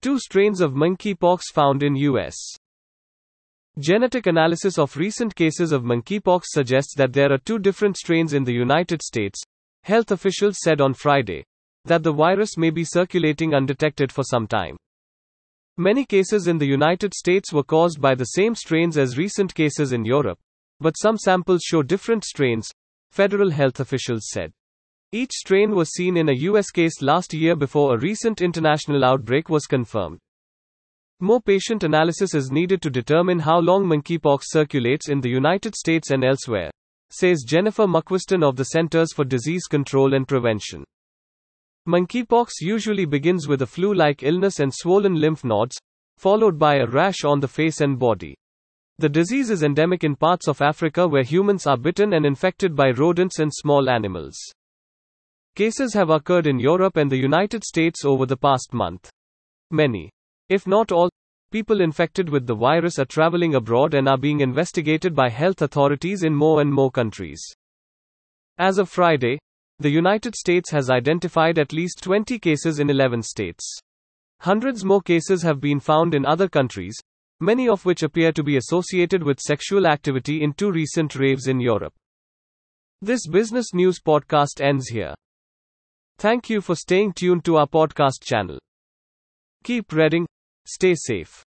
Two strains of monkeypox found in US. Genetic analysis of recent cases of monkeypox suggests that there are two different strains in the United States. Health officials said on Friday that the virus may be circulating undetected for some time. Many cases in the United States were caused by the same strains as recent cases in Europe, but some samples show different strains, federal health officials said. Each strain was seen in a US case last year before a recent international outbreak was confirmed. More patient analysis is needed to determine how long monkeypox circulates in the United States and elsewhere, says Jennifer McQuiston of the Centers for Disease Control and Prevention. Monkeypox usually begins with a flu like illness and swollen lymph nodes, followed by a rash on the face and body. The disease is endemic in parts of Africa where humans are bitten and infected by rodents and small animals. Cases have occurred in Europe and the United States over the past month. Many, if not all, people infected with the virus are traveling abroad and are being investigated by health authorities in more and more countries. As of Friday, the United States has identified at least 20 cases in 11 states. Hundreds more cases have been found in other countries, many of which appear to be associated with sexual activity in two recent raves in Europe. This business news podcast ends here. Thank you for staying tuned to our podcast channel. Keep reading, stay safe.